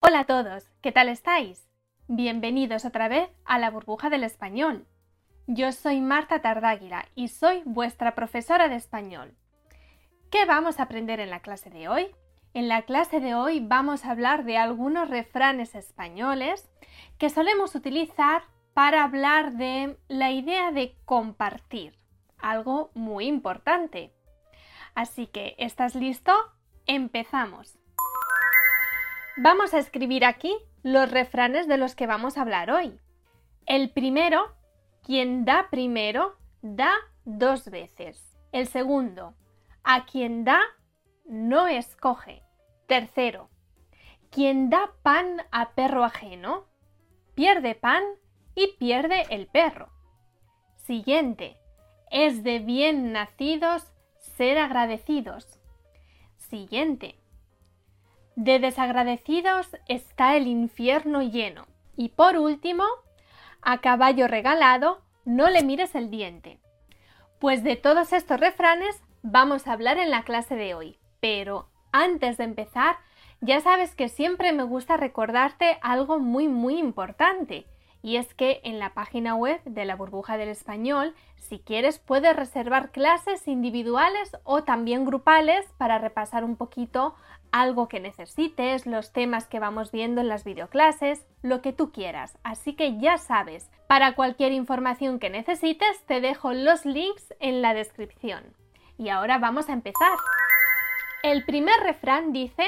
Hola a todos, ¿qué tal estáis? Bienvenidos otra vez a la burbuja del español. Yo soy Marta Tardáguila y soy vuestra profesora de español. ¿Qué vamos a aprender en la clase de hoy? En la clase de hoy vamos a hablar de algunos refranes españoles que solemos utilizar para hablar de la idea de compartir, algo muy importante. Así que, ¿estás listo? Empezamos. Vamos a escribir aquí los refranes de los que vamos a hablar hoy. El primero, quien da primero, da dos veces. El segundo, a quien da, no escoge. Tercero, quien da pan a perro ajeno, pierde pan y pierde el perro. Siguiente, es de bien nacidos ser agradecidos. Siguiente, de desagradecidos está el infierno lleno. Y por último, a caballo regalado, no le mires el diente. Pues de todos estos refranes vamos a hablar en la clase de hoy. Pero antes de empezar, ya sabes que siempre me gusta recordarte algo muy muy importante y es que en la página web de la burbuja del español, si quieres, puedes reservar clases individuales o también grupales para repasar un poquito algo que necesites, los temas que vamos viendo en las videoclases, lo que tú quieras. Así que ya sabes, para cualquier información que necesites, te dejo los links en la descripción. Y ahora vamos a empezar. El primer refrán dice,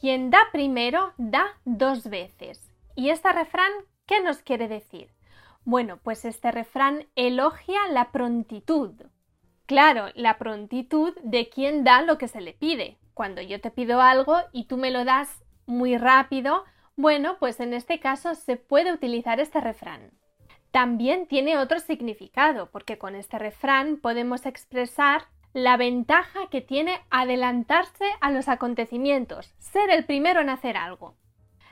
quien da primero, da dos veces. Y este refrán, ¿Qué nos quiere decir? Bueno, pues este refrán elogia la prontitud. Claro, la prontitud de quien da lo que se le pide. Cuando yo te pido algo y tú me lo das muy rápido, bueno, pues en este caso se puede utilizar este refrán. También tiene otro significado, porque con este refrán podemos expresar la ventaja que tiene adelantarse a los acontecimientos, ser el primero en hacer algo.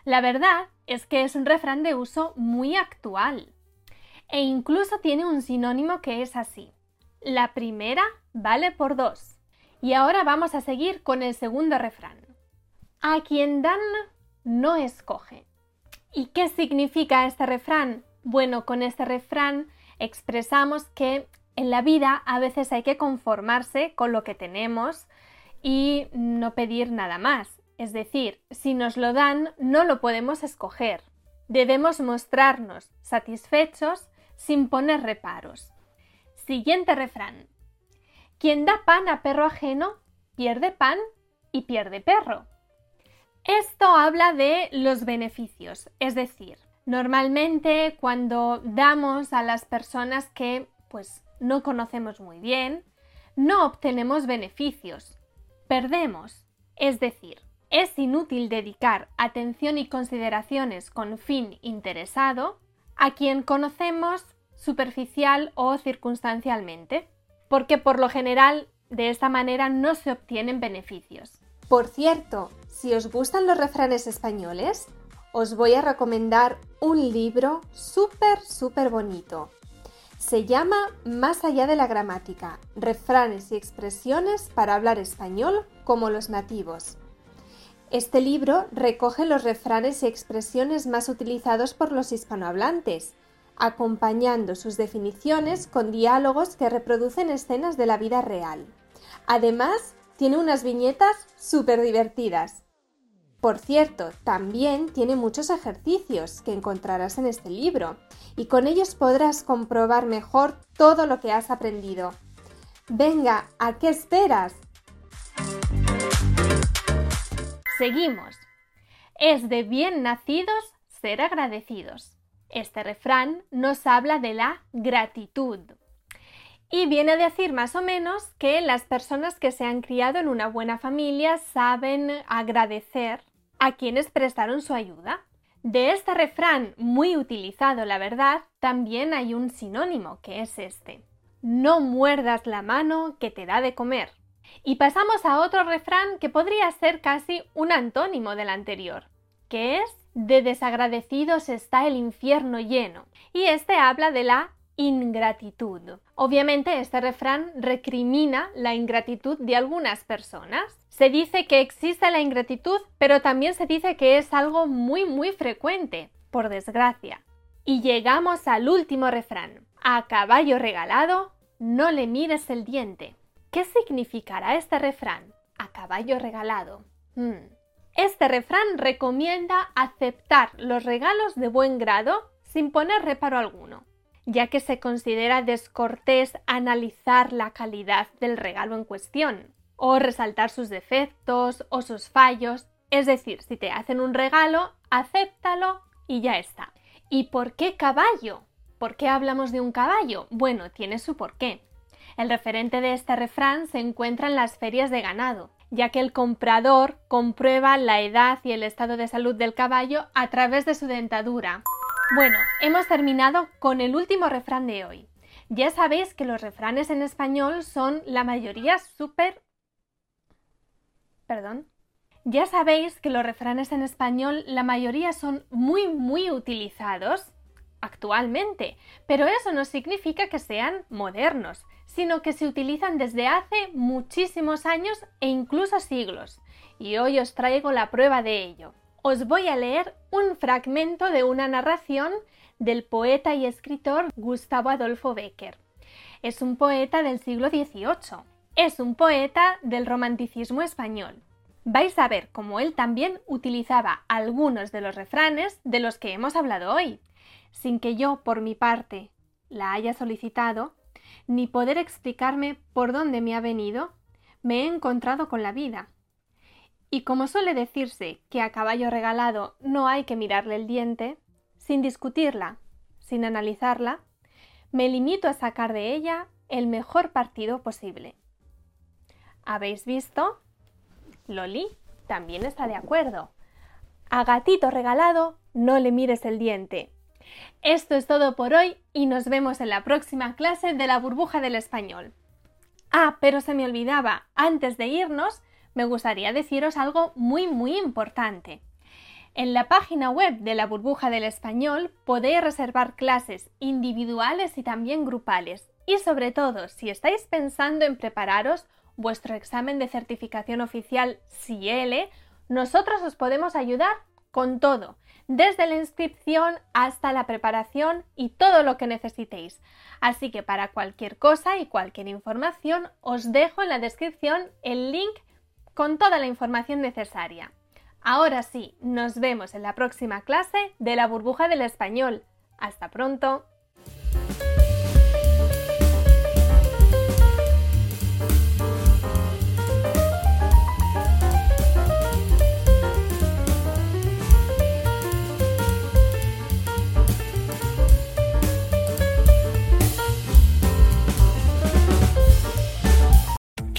La verdad es que es un refrán de uso muy actual e incluso tiene un sinónimo que es así. La primera vale por dos. Y ahora vamos a seguir con el segundo refrán. A quien dan no escoge. ¿Y qué significa este refrán? Bueno, con este refrán expresamos que en la vida a veces hay que conformarse con lo que tenemos y no pedir nada más. Es decir, si nos lo dan, no lo podemos escoger. Debemos mostrarnos satisfechos sin poner reparos. Siguiente refrán. Quien da pan a perro ajeno, pierde pan y pierde perro. Esto habla de los beneficios, es decir, normalmente cuando damos a las personas que pues no conocemos muy bien, no obtenemos beneficios, perdemos, es decir, es inútil dedicar atención y consideraciones con fin interesado a quien conocemos superficial o circunstancialmente, porque por lo general de esta manera no se obtienen beneficios. Por cierto, si os gustan los refranes españoles, os voy a recomendar un libro súper, súper bonito. Se llama Más allá de la gramática, refranes y expresiones para hablar español como los nativos. Este libro recoge los refranes y expresiones más utilizados por los hispanohablantes, acompañando sus definiciones con diálogos que reproducen escenas de la vida real. Además, tiene unas viñetas súper divertidas. Por cierto, también tiene muchos ejercicios que encontrarás en este libro, y con ellos podrás comprobar mejor todo lo que has aprendido. Venga, ¿a qué esperas? Seguimos. Es de bien nacidos ser agradecidos. Este refrán nos habla de la gratitud. Y viene a decir más o menos que las personas que se han criado en una buena familia saben agradecer a quienes prestaron su ayuda. De este refrán muy utilizado, la verdad, también hay un sinónimo, que es este. No muerdas la mano que te da de comer. Y pasamos a otro refrán que podría ser casi un antónimo del anterior, que es de desagradecidos está el infierno lleno. Y este habla de la ingratitud. Obviamente este refrán recrimina la ingratitud de algunas personas. Se dice que existe la ingratitud, pero también se dice que es algo muy muy frecuente, por desgracia. Y llegamos al último refrán. A caballo regalado, no le mires el diente. ¿Qué significará este refrán? A caballo regalado. Hmm. Este refrán recomienda aceptar los regalos de buen grado sin poner reparo alguno ya que se considera descortés analizar la calidad del regalo en cuestión, o resaltar sus defectos o sus fallos. Es decir, si te hacen un regalo, acéptalo y ya está. ¿Y por qué caballo? ¿Por qué hablamos de un caballo? Bueno, tiene su porqué. El referente de este refrán se encuentra en las ferias de ganado, ya que el comprador comprueba la edad y el estado de salud del caballo a través de su dentadura, bueno, hemos terminado con el último refrán de hoy. Ya sabéis que los refranes en español son la mayoría súper... Perdón. Ya sabéis que los refranes en español la mayoría son muy muy utilizados actualmente, pero eso no significa que sean modernos, sino que se utilizan desde hace muchísimos años e incluso siglos. Y hoy os traigo la prueba de ello os voy a leer un fragmento de una narración del poeta y escritor Gustavo Adolfo Becker. Es un poeta del siglo XVIII. Es un poeta del romanticismo español. Vais a ver cómo él también utilizaba algunos de los refranes de los que hemos hablado hoy, sin que yo, por mi parte, la haya solicitado, ni poder explicarme por dónde me ha venido, me he encontrado con la vida y como suele decirse que a caballo regalado no hay que mirarle el diente, sin discutirla, sin analizarla, me limito a sacar de ella el mejor partido posible. ¿Habéis visto? Loli también está de acuerdo. A gatito regalado no le mires el diente. Esto es todo por hoy y nos vemos en la próxima clase de la burbuja del español. Ah, pero se me olvidaba, antes de irnos, me gustaría deciros algo muy muy importante. En la página web de la burbuja del español podéis reservar clases individuales y también grupales. Y sobre todo, si estáis pensando en prepararos vuestro examen de certificación oficial CIELE, nosotros os podemos ayudar con todo, desde la inscripción hasta la preparación y todo lo que necesitéis. Así que para cualquier cosa y cualquier información os dejo en la descripción el link con toda la información necesaria. Ahora sí, nos vemos en la próxima clase de la burbuja del español. Hasta pronto.